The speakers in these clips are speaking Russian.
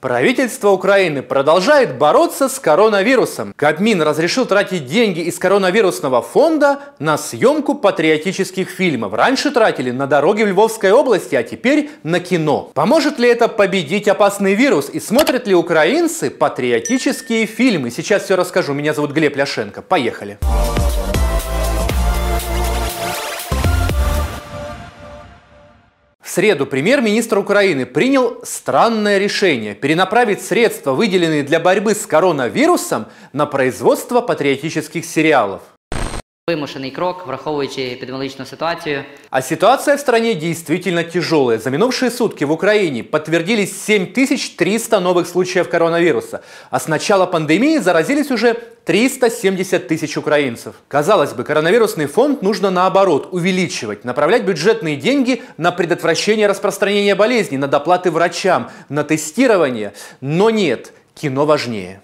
Правительство Украины продолжает бороться с коронавирусом. Кабмин разрешил тратить деньги из коронавирусного фонда на съемку патриотических фильмов. Раньше тратили на дороги в Львовской области, а теперь на кино. Поможет ли это победить опасный вирус? И смотрят ли украинцы патриотические фильмы? Сейчас все расскажу. Меня зовут Глеб Ляшенко. Поехали. Среду премьер-министр Украины принял странное решение перенаправить средства, выделенные для борьбы с коронавирусом, на производство патриотических сериалов. Вимушений крок, враховуючи епідеміологічну ситуацію. А ситуация в стране действительно тяжелая. За минувшие сутки в Украине подтвердились 7300 новых случаев коронавируса. А с начала пандемии заразились уже 370 тысяч украинцев. Казалось бы, коронавирусный фонд нужно наоборот увеличивать, направлять бюджетные деньги на предотвращение распространения болезней, на доплаты врачам, на тестирование. Но нет, кино важнее.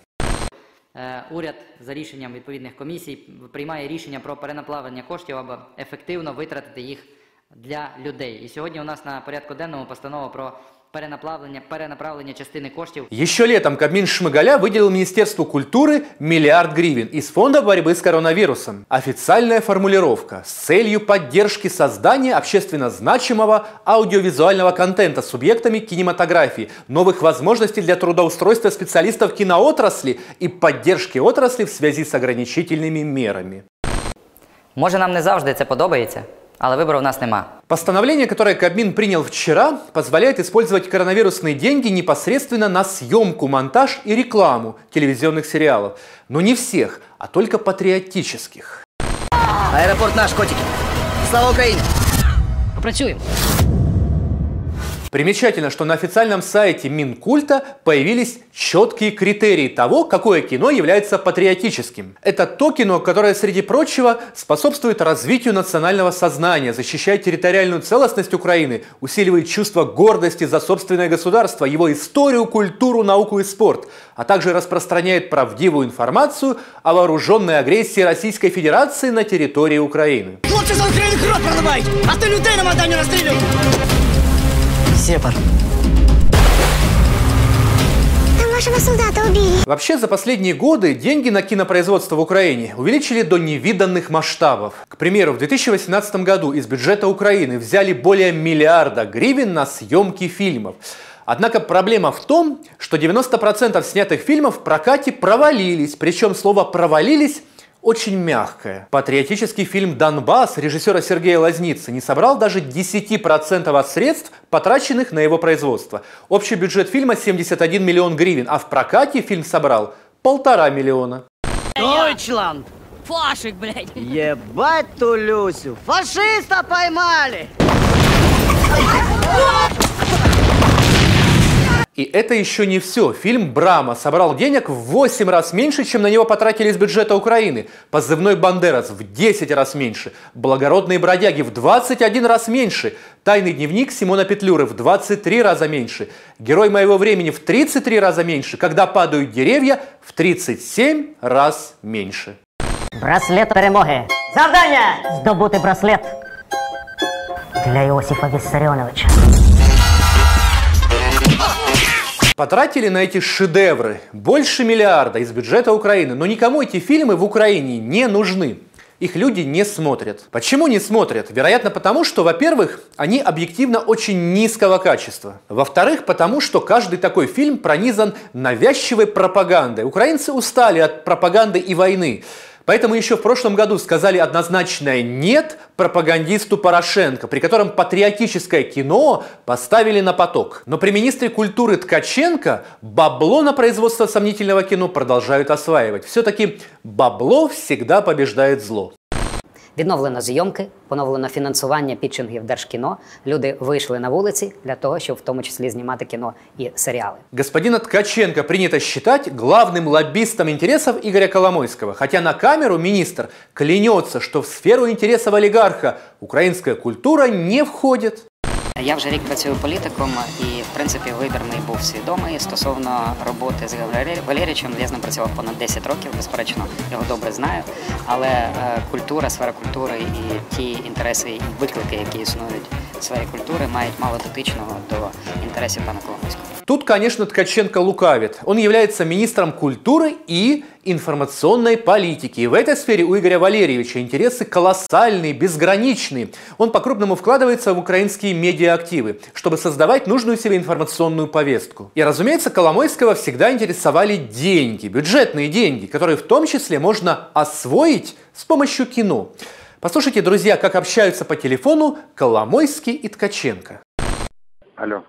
Е, Уряд за рішенням відповідних комісій приймає рішення про перенаплавлення коштів, аби ефективно витратити їх для людей. І сьогодні у нас на порядку денному постанова про перенаплавлення, перенаправлення частини коштів Еще летом Кабмин Шмыгаля выделил Министерству культуры миллиард гривен из Фонда борьбы с коронавирусом. Официальная формулировка с целью поддержки создания общественно значимого аудиовизуального контента с субъектами кинематографии, новых возможностей для трудоустройства специалистов киноотрасли и поддержки отрасли в связи с ограничительными мерами. Може, нам не завжди це подобається, але вибору в нас нема. Постановление, которое Кабмин принял вчера, позволяет использовать коронавирусные деньги непосредственно на съемку, монтаж и рекламу телевизионных сериалов. Но не всех, а только патриотических. Аеропорт наш, котики. Слава Україні! Попрацюємо. Примечательно, что на официальном сайте Минкульта появились четкие критерии того, какое кино является патриотическим. Это то кино, которое, среди прочего, способствует развитию национального сознания, защищает территориальную целостность Украины, усиливает чувство гордости за собственное государство, его историю, культуру, науку и спорт, а также распространяет правдивую информацию о вооруженной агрессии Российской Федерации на территории Украины. Хлопці за Україну кров проливають, а то людей на Майдані розстрілюють. Сепар. Там вашего солдата убили. Вообще, за последние годы деньги на кинопроизводство в Украине увеличили до невиданных масштабов. К примеру, в 2018 году из бюджета Украины взяли более миллиарда гривен на съемки фильмов. Однако проблема в том, что 90% снятых фильмов в прокате провалились, причем слово «провалились» очень мягкое. Патриотический фильм «Донбасс» режиссера Сергея Лазницы не собрал даже 10% от средств, потраченных на его производство. Общий бюджет фильма 71 миллион гривен, а в прокате фильм собрал полтора миллиона. Дойчланд. Фашик, блядь. Ебать ту Люсю. Фашиста поймали. И это еще не все. Фильм «Брама» собрал денег в 8 раз меньше, чем на него потратили из бюджета Украины. Позывной «Бандерас» в 10 раз меньше. «Благородные бродяги» в 21 раз меньше. «Тайный дневник» Симона Петлюры в 23 раза меньше. «Герой моего времени» в 33 раза меньше. «Когда падают деревья» в 37 раз меньше. Браслет перемоги. Завдання! Здобути браслет для Іосифа Віссаріоновича. Потратили на эти шедевры больше миллиарда из бюджета Украины, но никому эти фильмы в Украине не нужны. Их люди не смотрят. Почему не смотрят? Вероятно, потому что, во-первых, они объективно очень низкого качества. Во-вторых, потому что каждый такой фильм пронизан навязчивой пропагандой. Украинцы устали от пропаганды и войны. Поэтому еще в прошлом году сказали однозначное «нет» пропагандисту Порошенко, при котором патриотическое кино поставили на поток. Но при министре культуры Ткаченко бабло на производство сомнительного кино продолжают осваивать. Все-таки бабло всегда побеждает зло. Відновлено зйомки, поновлено фінансування підчингів Держкіно. Люди вийшли на вулиці для того, щоб в тому числі знімати кіно і серіали. Господина Ткаченко принято считать главным лоббистом интересов Игоря Коломойского, хотя на камеру министр клянется, что в сферу интересов олигарха украинская культура не входит. Я вже рік працюю політиком, і в принципі вибір мій був свідомий стосовно роботи з Валерійовичем. Я з ним працював понад 10 років, безперечно, його добре знаю. Але е, культура, сфера культури і ті інтереси і виклики, які існують в сфері культури, мають мало дотичного до інтересів пана Коломойського. Тут, конечно, Ткаченко лукавит. Он является министром культуры и информационной политики. И в этой сфере у Игоря Валерьевича интересы колоссальные, безграничные. Он по-крупному вкладывается в украинские медиаактивы, чтобы создавать нужную себе информационную повестку. И, разумеется, Коломойского всегда интересовали деньги, бюджетные деньги, которые в том числе можно освоить с помощью кино. Послушайте, друзья, как общаются по телефону Коломойский и Ткаченко. Алло.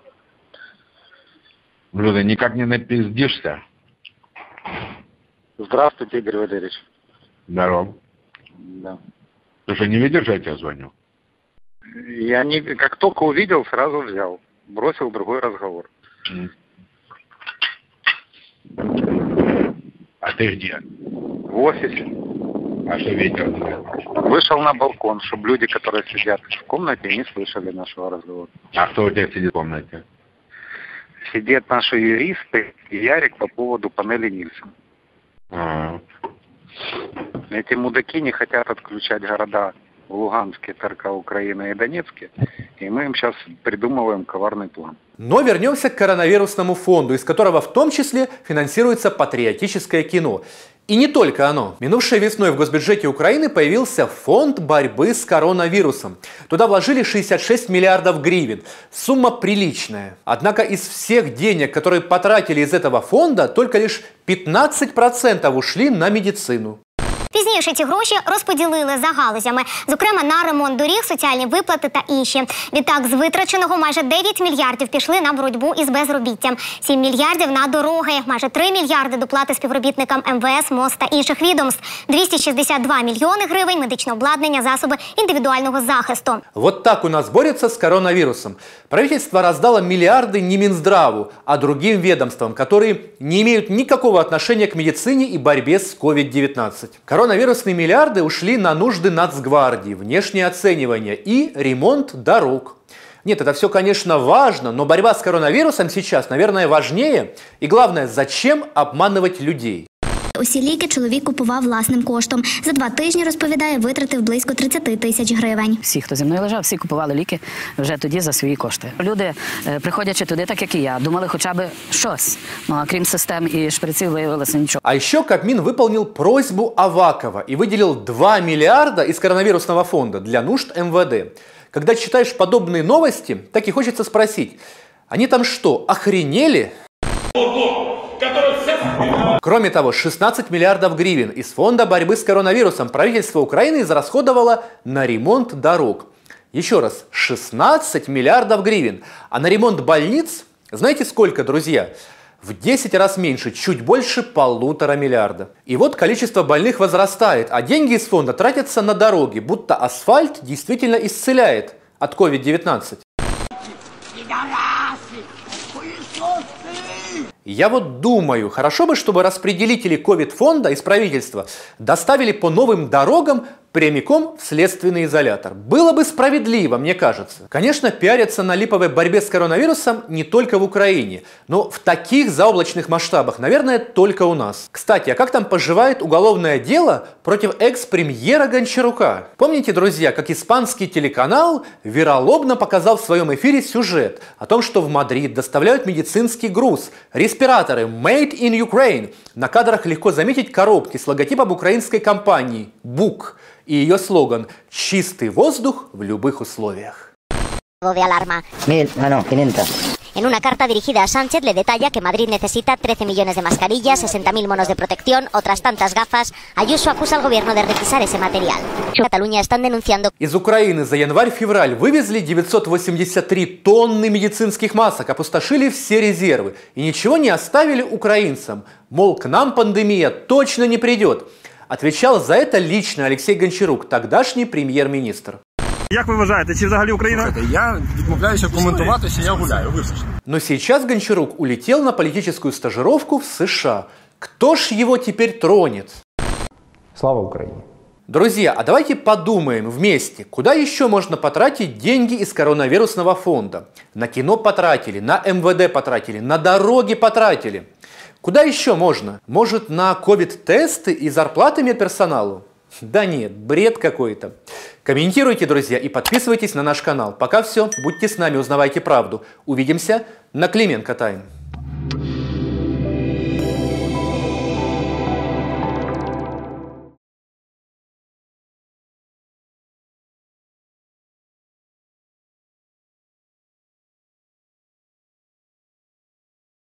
Блюдо, никак не напиздишься? Здравствуйте, Игорь Валерьевич. Здорово. Да. Ты что, не видишь, я тебе звоню? Я не, как только увидел, сразу взял. Бросил другой разговор. А ты где? В офисе. А что ветер? Вышел на балкон, чтобы люди, которые сидят в комнате, не слышали нашего разговора. А кто у тебя сидит в комнате? Сидят наши юристы и Ярик по поводу панели Нильсон. А, Эти мудаки не хотят отключать города в Луганске, ТРК Украины и Донецке. И мы им сейчас придумываем коварный план. Но вернемся к коронавирусному фонду, из которого в том числе финансируется патриотическое кино. И не только оно. Минувшей весной в госбюджете Украины появился фонд борьбы с коронавирусом. Туда вложили 66 миллиардов гривен. Сумма приличная. Однако из всех денег, которые потратили из этого фонда, только лишь 15% ушли на медицину. Пізніше ці гроші розподілили за галузями, зокрема на ремонт доріг, соціальні виплати та інші. Відтак, з витраченого майже 9 мільярдів пішли на боротьбу із безробіттям, 7 мільярдів на дороги, майже 3 мільярди доплати співробітникам МВС, МОЗ та інших відомств, 262 мільйони гривень медичне обладнання, засоби індивідуального захисту. Вот так у нас борются с коронавирусом. Правительство раздало миллиарды не Минздраву, а другим ведомствам, которые не имеют никакого отношения к медицине и борьбе с COVID-19. Коронавирусные миллиарды ушли на нужды Нацгвардии, внешнее оценивание и ремонт дорог. Нет, это все, конечно, важно, но борьба с коронавирусом сейчас, наверное, важнее. И главное, зачем обманывать людей? Усі ліки чоловік купував власним коштом. За два тижні розповідає, витратив близько 30 тисяч гривень. Всі, хто зі мною лежав, всі купували ліки вже тоді за свої кошти. Люди, е, приходячи туди, так як і я, думали хоча б щось. Ну а крім систем і шприців, виявилося нічого. А еще Кабмин выполнил просьбу Авакова и выделил 2 миллиарда из коронавирусного фонда для нужд МВД. Когда читаешь подобные новости, так и хочется спросить, они там что, охренели? Кроме того, 16 миллиардов гривен из фонда борьбы с коронавирусом правительство Украины израсходовало на ремонт дорог. Еще раз, 16 миллиардов гривен. А на ремонт больниц, знаете сколько, друзья? В 10 раз меньше, чуть больше полутора миллиарда. И вот количество больных возрастает, а деньги из фонда тратятся на дороги, будто асфальт действительно исцеляет от COVID-19. Я вот думаю, хорошо бы, чтобы распределители ковид-фонда из правительства доставили по новым дорогам прямиком в следственный изолятор. Было бы справедливо, мне кажется. Конечно, пиарятся на липовой борьбе с коронавирусом не только в Украине, но в таких заоблачных масштабах, наверное, только у нас. Кстати, а как там поживает уголовное дело против экс-премьера Гончарука? Помните, друзья, как испанский телеканал вероломно показал в своем эфире сюжет о том, что в Мадрид доставляют медицинский груз, респираторы Made in Ukraine. На кадрах легко заметить коробки с логотипом украинской компании «БУК» и ее слоган «Чистый воздух в любых условиях». de alarma. Mil, ah no, 500. En una carta dirigida a Sánchez le detalla que Madrid necesita 13 millones de mascarillas, 60.000 monos de protección, otras tantas gafas. Ayuso acusa al gobierno de requisar ese material. Cataluña están denunciando Из Украины за январь-февраль вывезли 983 тонны медицинских масок, опустошили все резервы и ничего не оставили украинцам. Мол, к нам пандемия точно не придет. Отвечал за это лично Алексей Гончарук, тогдашний премьер-министр. Як ви вважаєте, чи взагалі Україна? Я відмовляюся коментуватися, я гуляю. Вибачте. Но сейчас Гончарук улетел на политическую стажировку в США. Кто ж его теперь тронет? Слава Україні! Друзья, а давайте подумаем вместе, куда еще можно потратить деньги из коронавирусного фонда. На кино потратили, на МВД потратили, на дороги потратили. Куда еще можно? Может, на ковид-тесты и зарплаты медперсоналу? Да нет, бред какой-то. Комментируйте, друзья, и подписывайтесь на наш канал. Пока все, будьте с нами, узнавайте правду. Увидимся на Клименко Тайм.